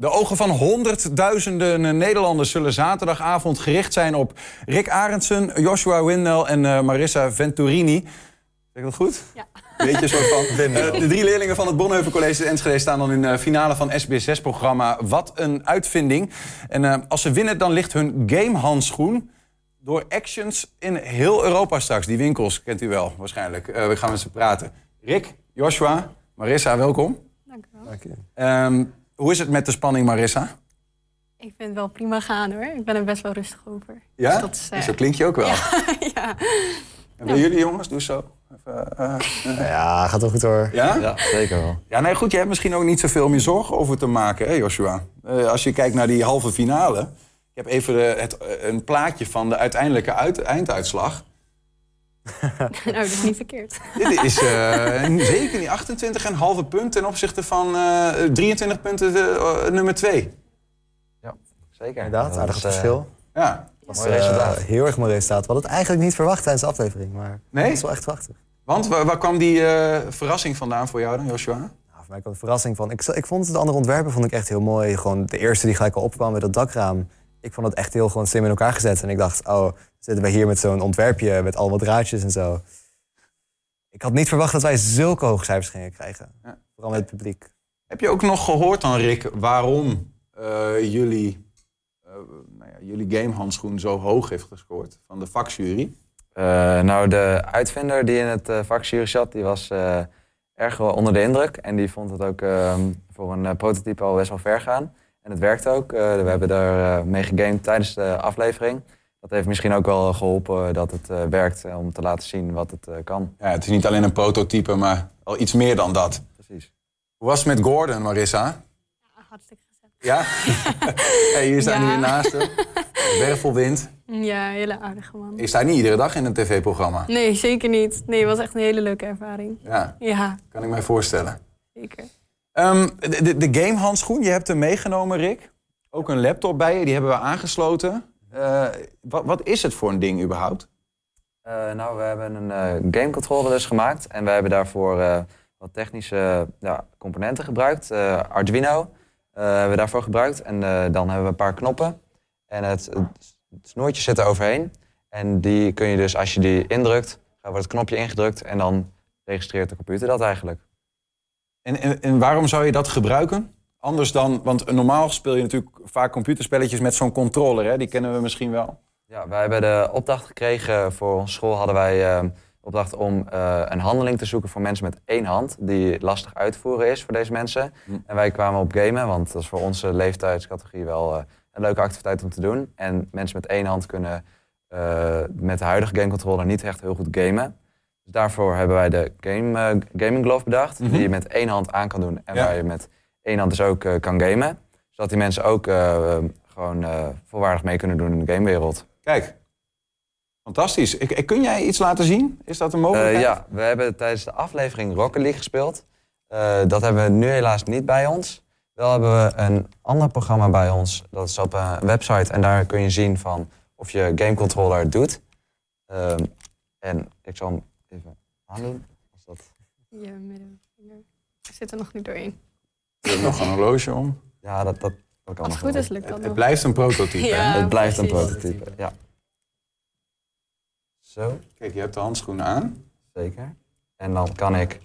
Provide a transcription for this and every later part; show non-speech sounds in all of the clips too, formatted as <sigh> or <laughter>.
De ogen van honderdduizenden Nederlanders zullen zaterdagavond gericht zijn op Rick Arendsen, Joshua Windel en uh, Marissa Venturini. Zeg ik dat goed? Ja. Beetje soort van. <laughs> Uh, de drie leerlingen van het Bonheuvel College in Enschede staan dan in de finale van SBS6-programma Wat een uitvinding. En uh, als ze winnen, dan ligt hun gamehandschoen door Actions in heel Europa straks. Die winkels kent u wel waarschijnlijk. we gaan met ze praten. Rick, Joshua, Marissa, welkom. Dank u wel. Dank je. Um, hoe is het met de spanning, Marissa? Ik vind het wel prima gaan hoor. Ik ben er best wel rustig over. Ja? Dus dat is, uh... Zo klink je ook wel. Ja. <laughs> ja. En bij jullie jongens, doe zo. Even, uh, uh. Ja, gaat wel goed hoor. Ja? Ja, zeker wel. Ja, nee, goed. Je hebt misschien ook niet zoveel meer zorgen over te maken, hè, Joshua? Uh, als je kijkt naar die halve finale. Ik heb even de, het, een plaatje van de uiteindelijke uit, einduitslag. <laughs> nou, dat is niet verkeerd. <laughs> Dit is uh, zeker niet 28,5 punten ten opzichte van uh, 23 punten de, uh, nummer 2. Ja, zeker. Inderdaad, aardig is, verschil. Ja. Dat uh, heel erg mooi resultaat. We hadden het eigenlijk niet verwacht tijdens de aflevering, maar nee? dat is wel echt prachtig. Want waar, waar kwam die uh, verrassing vandaan voor jou dan, Joshua? Nou, voor mij kwam de verrassing van... Ik, ik vond de andere ontwerpen vond ik echt heel mooi. Gewoon de eerste die gelijk al opkwam met dat dakraam. Ik vond het echt heel gewoon slim in elkaar gezet. En ik dacht, oh, zitten we hier met zo'n ontwerpje met allemaal draadjes en zo. Ik had niet verwacht dat wij zulke hoge cijfers gingen krijgen. Ja. Vooral met het publiek. Heb je ook nog gehoord dan, Rick, waarom uh, jullie, uh, nou ja, jullie gamehandschoen zo hoog heeft gescoord van de vakjury? Uh, nou, de uitvinder die in het uh, vakjury zat, die was uh, erg wel onder de indruk. En die vond het ook voor een prototype al best wel ver gaan. En het werkt ook. we hebben daar mee gegamed tijdens de aflevering. Dat heeft misschien ook wel geholpen dat het werkt om te laten zien wat het kan. Ja, het is niet alleen een prototype, maar al iets meer dan dat. Precies. Hoe was het met Gordon, Marissa? Ja, hartstikke gezellig. Ja? <laughs> hey, hier staan Ja. hier naast hem. Wervelwind. Ja, hele aardige man. Je staat niet iedere dag in een tv-programma. Nee, zeker niet. Nee, het was echt een hele leuke ervaring. Ja, Ja, kan ik mij voorstellen. zeker. Ehm, de, de, de gamehandschoen, je hebt hem meegenomen, Rick. Ook een laptop bij je, die hebben we aangesloten. Eh, wat, wat is het voor een ding überhaupt? Uh, nou, we hebben een uh, gamecontroller dus gemaakt. En we hebben daarvoor wat technische ja, componenten gebruikt. Arduino hebben we daarvoor gebruikt. En dan hebben we een paar knoppen. En het, het snoertje zit er overheen. En die kun je dus, als je die indrukt, wordt het knopje ingedrukt. En dan registreert de computer dat eigenlijk. En, en, en waarom zou je dat gebruiken? Anders dan, want normaal speel je natuurlijk vaak computerspelletjes met zo'n controller. Hè? Die kennen we misschien wel. Ja, wij hebben de opdracht gekregen voor onze school. Hadden wij uh, opdracht om uh, een handeling te zoeken voor mensen met één hand. Die lastig uit te voeren is voor deze mensen. Hm. En wij kwamen op gamen, want dat is voor onze leeftijdscategorie wel uh, een leuke activiteit om te doen. En mensen met één hand kunnen met de huidige gamecontroller niet echt heel goed gamen. Dus daarvoor hebben wij de game, Gaming Glove bedacht. Mhm. Die je met één hand aan kan doen. En Ja. waar je met één hand dus ook kan gamen. Zodat die mensen ook gewoon volwaardig mee kunnen doen in de gamewereld. Kijk, fantastisch. Ik, ik- kun jij iets laten zien? Is dat een mogelijkheid? Eh, ja, we hebben tijdens de aflevering Rocket League gespeeld. Eh, dat hebben we nu helaas niet bij ons. Wel hebben we een ander programma bij ons. Dat is op een website en daar kun je zien van of je gamecontroller het doet. Ehm, en ik zal hem even aandoen. Als dat... Je middenvinger. Ik zit er nog niet doorheen. Er is nog een horloge om. Ja, dat, dat, dat kan Als het nog goed wel. is, lukt dat Het, nog. het blijft een prototype. Ja. hè? Het blijft een prototype, ja. Zo, Kijk, je hebt de handschoenen aan. zeker. En dan kan ik...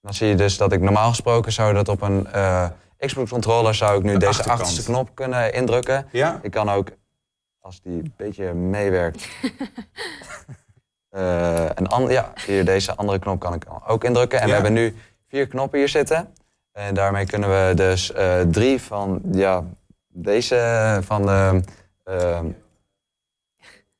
Dan zie je dus dat ik normaal gesproken zou dat op een eh, Xbox controller zou ik nu De deze achterkant. achterste knop kunnen indrukken. Ja? Ik kan ook, als die een beetje meewerkt, <laughs> eh, een ander, ja, hier deze andere knop kan ik ook indrukken. En Ja. we hebben nu vier knoppen hier zitten. En daarmee kunnen we dus eh, drie van, ja, deze van de, eh,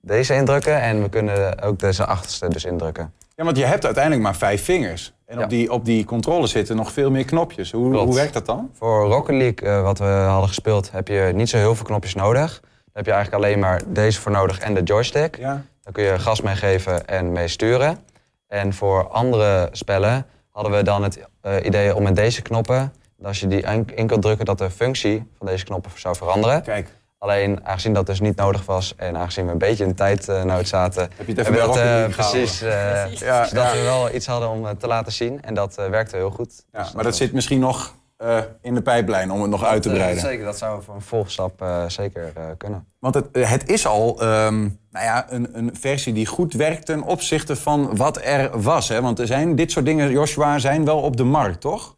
deze indrukken. En we kunnen ook deze achterste dus indrukken. Ja, want je hebt uiteindelijk maar vijf vingers. En Ja. op, die, op die controle zitten nog veel meer knopjes. Hoe, Klopt. hoe werkt dat dan? Voor Rocket League, eh, wat we hadden gespeeld, heb je niet zo heel veel knopjes nodig. Daar heb je eigenlijk alleen maar deze voor nodig en de joystick. Ja. Daar kun je gas mee geven en mee sturen. En voor andere spellen hadden we dan het eh, idee om met deze knoppen, als je die in kunt drukken, dat de functie van deze knoppen zou veranderen. Kijk, Alleen aangezien dat dus niet nodig was en aangezien we een beetje in tijdnood zaten, heb je het even hebben we dat eh, precies, eh, Ja, ja. we wel iets hadden om eh, te laten zien. En dat eh, werkte heel goed. Ja, Dus maar dat zit misschien nog eh, in de pijplijn om het nog uit te eh, breiden? zeker, dat zou voor een volgstap eh, zeker eh, kunnen. Want het, het is al ehm, nou ja, een, een versie die goed werkt ten opzichte van wat er was. Hè? Want er zijn dit soort dingen, Joshua, zijn wel op de markt, toch?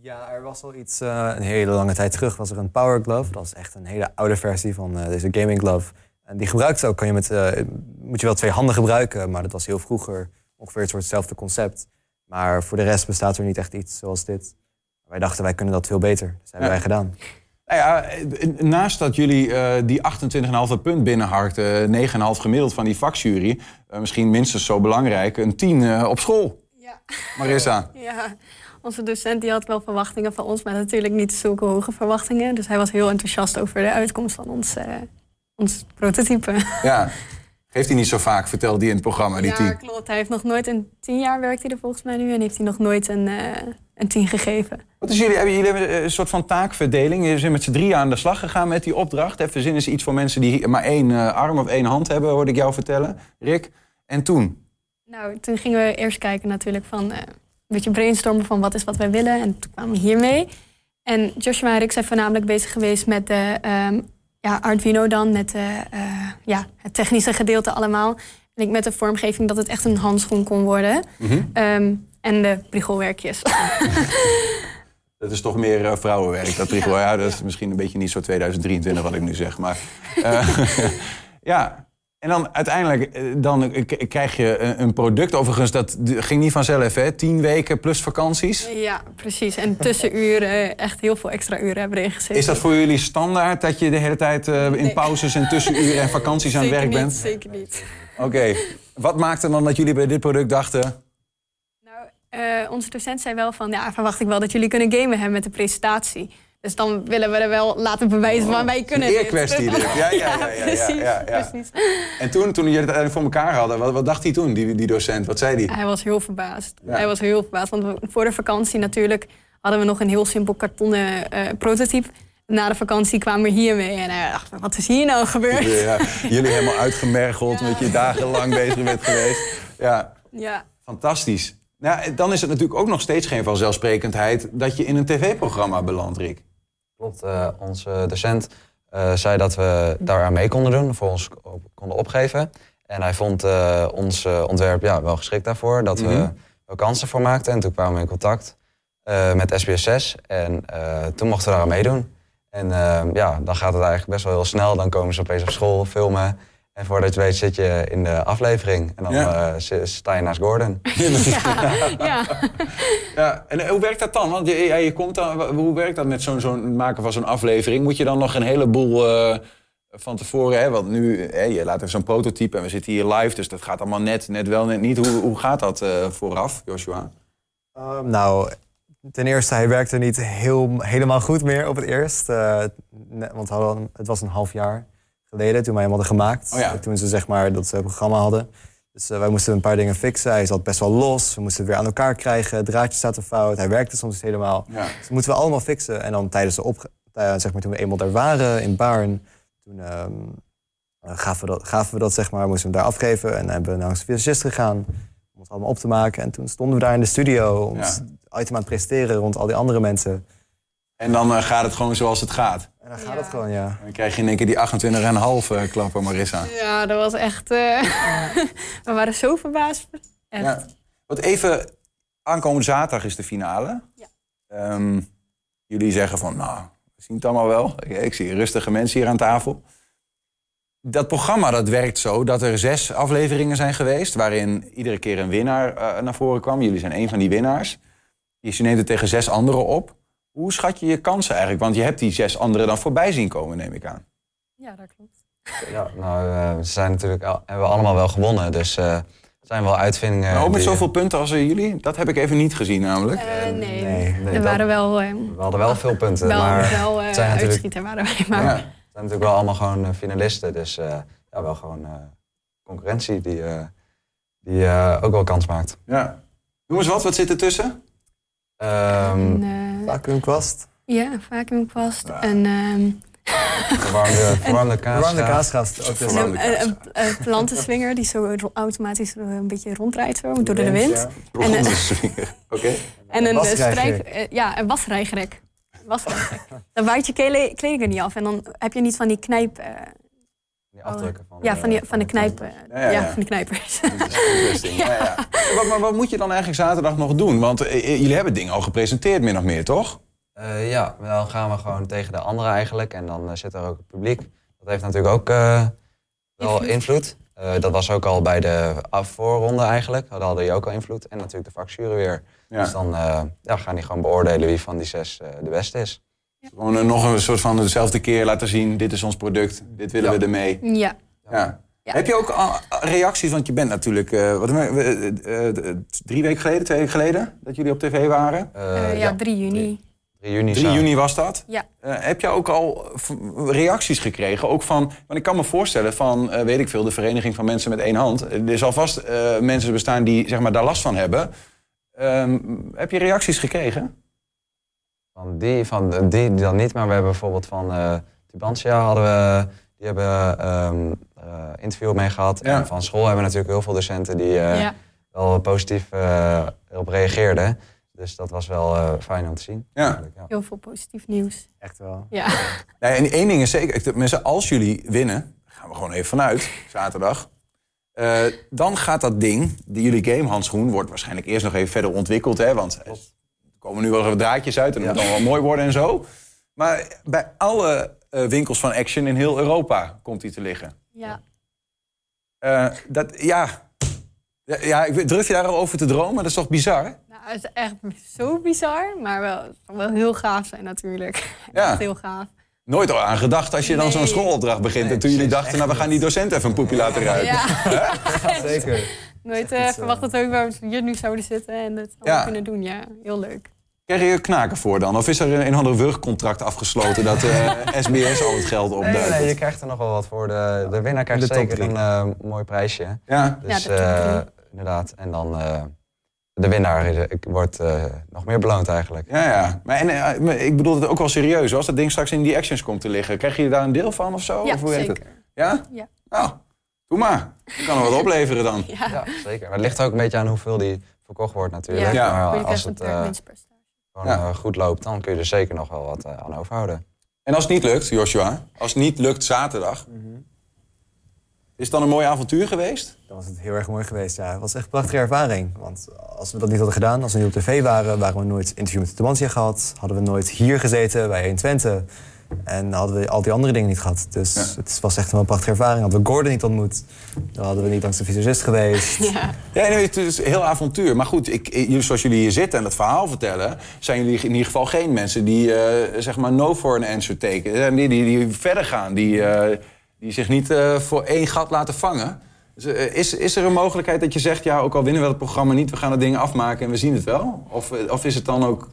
Ja, er was al iets, eh, een hele lange tijd terug was er een Power Glove. Dat is echt een hele oude versie van eh, deze gaming glove. En die gebruikt ook, kan je met, eh, moet je wel twee handen gebruiken, maar dat was heel vroeger ongeveer het soortzelfde concept. Maar voor de rest bestaat er niet echt iets zoals dit. Wij dachten, wij kunnen dat veel beter. Dus dat hebben Ja. wij gedaan. Nou ja, eh, naast dat jullie eh, die 28,5 punt binnenharkten, 9,5 gemiddeld van die vakjury, eh, misschien minstens zo belangrijk, een 10 eh, op school. Ja. Marissa. <laughs> ja, onze docent die had wel verwachtingen van ons, maar natuurlijk niet zulke hoge verwachtingen. Dus hij was heel enthousiast over de uitkomst van ons, eh, ons prototype. Ja. Heeft hij niet zo vaak, vertelde hij in het programma, die ja, 10. klopt. Hij heeft nog nooit een tien jaar werkt hij er volgens mij nu en heeft hij nog nooit een, eh een tien gegeven. Wat is jullie, hebben jullie eh, een soort van taakverdeling? Jullie zijn met z'n drieën aan de slag gegaan met die opdracht. Even verzinnen ze iets voor mensen die maar één eh, arm of één hand hebben, hoorde ik jou vertellen, Rick. En toen? Nou, toen gingen we eerst kijken natuurlijk van eh, een beetje brainstormen van wat is wat wij willen. En toen kwamen we hiermee. En Joshua en Rick zijn voornamelijk bezig geweest met de ehm, ja, Arduino dan, met de, ja, het technische gedeelte allemaal. En ik met de vormgeving dat het echt een handschoen kon worden. Ehm, en de priegelwerkjes. <laughs> Dat is toch meer eh, vrouwenwerk, dat prikkel. Ja, dat is misschien een beetje niet zo 2023 wat ik nu zeg. Maar eh, <laughs> ja, en dan uiteindelijk eh, dan krijg je een- product. Overigens, dat ging niet vanzelf, hè? Tien weken plus vakanties. ja, precies. En tussenuren, echt heel veel extra uren hebben erin gezeten. Is dat voor jullie standaard dat je de hele tijd in Nee. pauzes en tussenuren en vakanties aan het werk niet, bent? Zeker niet. Oké, wat maakte dan dat jullie bij dit product dachten... Eh, onze docent zei wel van, ja, verwacht ik wel dat jullie kunnen gamen hebben met de presentatie. Dus dan willen we er wel laten bewijzen van wij kunnen een dit. <laughs> Ja, ja, ja, ja, ja, precies, ja, ja. precies. En toen, toen jullie het uiteindelijk voor elkaar hadden, wat, wat dacht hij toen, die, die docent? Wat zei hij? Hij was heel verbaasd. Ja. Hij was heel verbaasd, want voor de vakantie natuurlijk hadden we nog een heel simpel kartonnen eh, prototype. Na de vakantie kwamen we hiermee en hij dacht, wat is hier nou gebeurd? Ja, <laughs> jullie helemaal uitgemergeld, met je dagenlang bezig bent geweest. Ja, Ja, fantastisch. Nou, dan is het natuurlijk ook nog steeds geen vanzelfsprekendheid dat je in een tv-programma belandt, Rick. Klopt, eh, onze docent eh, zei dat we daar aan mee konden doen, voor ons op- konden opgeven. En hij vond eh, ons ontwerp ja, wel geschikt daarvoor, dat we wel kansen voor maakten. En toen kwamen we in contact met SBS6 en toen mochten we daar aan meedoen. En ja, dan gaat het eigenlijk best wel heel snel. Dan komen ze opeens op school filmen. En voordat je weet zit je in de aflevering. En dan Ja. eh, sta je naast Gordon. <laughs> ja, ja. Ja, en hoe werkt dat dan? Want je, ja, je komt dan, hoe werkt dat met zo'n zo'n maken van zo'n aflevering? Moet je dan nog een heleboel eh, van tevoren, hè? want nu, hè, je laat even zo'n prototype en we zitten hier live, dus dat gaat allemaal net, net wel, net niet. Hoe, hoe gaat dat eh, vooraf, Joshua? Ehm, nou, ten eerste, hij werkte niet heel, helemaal goed meer op het eerst. Eh, net- want het was een half jaar geleden toen wij hem hadden gemaakt. Oh ja. Toen ze zeg maar dat eh, programma hadden. Dus eh, wij moesten een paar dingen fixen. Hij zat best wel los. We moesten het weer aan elkaar krijgen. Draadjes zaten fout. Hij werkte soms niet helemaal. Ja. Dus dat moeten we allemaal fixen. En dan tijdens de opge... eh, zeg maar toen we eenmaal daar waren in Baarn... toen ehm, eh, gaven, we dat, gaven we dat, zeg maar, moesten we hem daar afgeven. En dan hebben we naar een visagist gegaan om het allemaal op te maken. En toen stonden we daar in de studio om Ja. het item aan het presteren rond al die andere mensen. En dan eh, gaat het gewoon zoals het gaat. En dan gaat Ja. het gewoon, ja. Dan krijg je in één keer die 28,5 eh klappen, Marissa. ja, dat was echt... eh, <laughs> we waren zo verbaasd. Echt. Ja. Want even, aankomende zaterdag is de finale. Ja. Ehm, jullie zeggen van, nou, we zien het allemaal wel. Ik, ik zie rustige mensen hier aan tafel. Dat programma dat werkt zo dat er zes afleveringen zijn geweest... waarin iedere keer een winnaar naar voren kwam. Jullie zijn een van die winnaars. Je neemt het tegen zes anderen op. Hoe schat je je kansen eigenlijk? Want je hebt die zes anderen dan voorbij zien komen, neem ik aan. Ja, dat klopt. Ja, nou, eh, ze zijn natuurlijk al, hebben we allemaal wel gewonnen. Dus eh, het zijn wel uitvindingen. Maar ook met die- zoveel punten als eh, jullie? Dat heb ik even niet gezien namelijk. Eh, nee, nee, nee, er dat- waren wel... eh, We hadden wel veel punten. wel, maar wel eh, <laughs> het zijn natuurlijk, uitschieter waren wij. Maar Ja. het zijn natuurlijk wel allemaal gewoon eh, finalisten. Dus eh, ja, wel gewoon eh, concurrentie die, eh, die eh, ook wel kans maakt. Ja. Noem eens wat, wat zit er tussen? Ehm, en, eh, Vacuumkwast. ja, vacuümkwast. Ja. En ehm, <laughs> Verwarmde, <laughs> verwarmde kaas. Verwarmde kaasgast. Verwarmde een, een, een plantenswinger die zo automatisch eh, een beetje ronddraait zo, door de wind. ja. En, een-. <laughs> En een eh, wasrijgrek. strijk, eh, ja, een wasrijgrek. Wasrijgrek. dan waait je kleding er niet af en dan heb je niet van die knijp. eh, Die afdrukken van ja, de- van, die, van de tanden. knijp. eh, Ja, ja, ja, ja. van de knijpers. <laughs> Maar wat moet je dan eigenlijk zaterdag nog doen? Want eh, eh, jullie hebben dingen al gepresenteerd, min of meer, toch? Eh, ja, dan gaan we gewoon tegen de anderen eigenlijk. En dan eh, zit er ook het publiek. Dat heeft natuurlijk ook eh, wel Invloed. Eh, dat was ook al bij de voorronde eigenlijk. Daar hadden die ook al invloed. En natuurlijk de vakjury weer. Ja. Dus dan eh, ja, gaan die gewoon beoordelen wie van die zes eh, de beste is. Gewoon nog een soort van dezelfde keer laten zien: dit is ons product, dit willen Ja. we ermee. ja. Ja. Ja. Heb je ook al reacties? Want je bent natuurlijk eh, wat, eh, drie weken geleden, twee weken geleden, dat jullie op tv waren. Eh, Eh, ja, 3 juni. 3 juni. 3 samen. juni was dat. Ja. Eh, heb je ook al reacties gekregen? Ook van, want ik kan me voorstellen van, eh, weet ik veel, de Vereniging van Mensen met één hand. Er zal vast eh, mensen bestaan die zeg maar, daar last van hebben. Ehm, heb je reacties gekregen? Van die, van de- die, die dan niet, maar we hebben bijvoorbeeld van eh Tubantia hadden we, die hebben ehm eh, interview mee gehad. Ja. En van school hebben we natuurlijk heel veel docenten die eh, ja. wel positief erop reageerden. Dus dat was wel eh, fijn om te zien. Ja. Heel veel positief nieuws. Echt wel. Ja. <laughs> Nee, en één ding is zeker, mensen, als jullie winnen, gaan we gewoon even vanuit, zaterdag. eh, dan gaat dat ding, die jullie gamehandschoen, wordt waarschijnlijk eerst nog even verder ontwikkeld. Hè, want komen nu wel wat draadjes uit en dat moet dan wel mooi worden en zo. Maar bij alle eh, winkels van Action in heel Europa komt die te liggen. ja. Eh, dat, ja. Ja, ja, ik durf je daar al over te dromen? Dat is toch bizar? Nou, het is echt <laughs> zo bizar, maar wel, het wel heel gaaf zijn natuurlijk. <laughs> Ja. Echt heel gaaf. Nooit al aan gedacht als je dan zo'n schoolopdracht begint. Nee, en toen jullie dachten, nou we gaan die docent even een poepje laten ruiken. Ja, <laughs> Zeker. nooit eh, verwacht dat ook waar we hier nu zouden zitten en dat Ja. allemaal kunnen doen. Ja, heel leuk. Krijg je er knaken voor dan? Of is er een, een ander wurgcontract afgesloten dat eh, <laughs> SBS al het geld Nee, opduikt? nee, je krijgt er nog wel wat voor. De, de winnaar krijgt De zeker een eh, mooi prijsje. Ja, Dus Ja, eh, inderdaad. En dan eh, de winnaar is- ik wordt eh, nog meer beloond eigenlijk. ja, ja. Maar, en, eh, maar ik bedoel het ook wel serieus. Als dat ding straks in die actions komt te liggen, krijg je daar een deel van of zo? Ja, of hoe werkt zeker. het? Ja? Ja. Nou, doe maar. Dat kan er wat <laughs> opleveren dan. Ja, Ja, zeker. Maar het ligt er ook een beetje aan hoeveel die verkocht wordt natuurlijk. Ja. Maar als het eh, gewoon Ja. eh, goed loopt, dan kun je er zeker nog wel wat eh, aan overhouden. En als het niet lukt, Joshua, als het niet lukt zaterdag, Mhm. is het dan een mooi avontuur geweest? Dan was het heel erg mooi geweest, ja. Het was echt een prachtige ervaring. Want als we dat niet hadden gedaan, als we niet op tv waren... waren we nooit interview met de Tubantia gehad. Hadden we nooit hier gezeten bij 120. En hadden we al die andere dingen niet gehad. Dus Ja. het was echt een prachtige ervaring. Hadden we Gordon niet ontmoet. Dan hadden we niet langs de visagist geweest. <laughs> Ja. Ja, nee, het is een heel avontuur. Maar goed, ik, zoals jullie hier zitten en het verhaal vertellen... zijn jullie in ieder geval geen mensen die eh, zeg maar no for an answer tekenen. Die, die, die verder gaan, die, eh, die zich niet eh, voor één gat laten vangen. Dus, is, is er een mogelijkheid dat je zegt... ja, ook al winnen we het programma niet, we gaan het ding afmaken en we zien het wel? Of, of is het dan ook...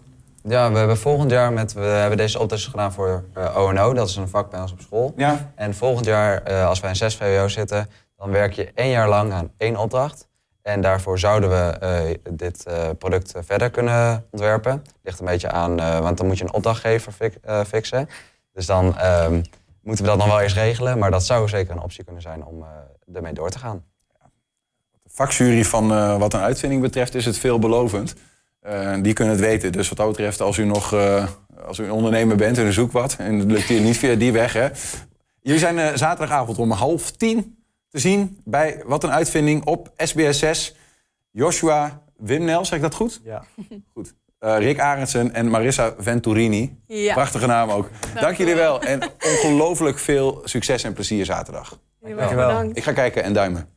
Ja, we hebben volgend jaar met, we hebben deze opdracht gedaan voor eh, ONO, dat is een vak bij ons op school. Ja, En volgend jaar, eh, als wij in 6 VWO zitten, dan werk je één jaar lang aan één opdracht. En daarvoor zouden we eh, dit product verder kunnen ontwerpen. Ligt een beetje aan, want dan moet je een opdrachtgever fi- fixen. Dus dan ehm, moeten we dat nog wel eerst regelen. Maar dat zou zeker een optie kunnen zijn om ermee door te gaan. de vakjury van wat een uitvinding betreft is het veelbelovend. Eh, die kunnen het weten. Dus wat dat betreft, als u nog eh, als u een ondernemer bent en u zoekt wat... en het lukt hier niet via die weg, hè. Jullie zijn eh, zaterdagavond om half tien te zien... bij Wat een Uitvinding op SBS 6. Joshua Wimnel, zeg ik dat goed? Ja. <laughs> Goed. Eh, Rick Arendsen en Marissa Venturini. Ja. Prachtige naam ook. Dank jullie wel. En ongelooflijk veel succes en plezier zaterdag. Heel erg Dankjewel. bedankt. Ik ga kijken en duimen.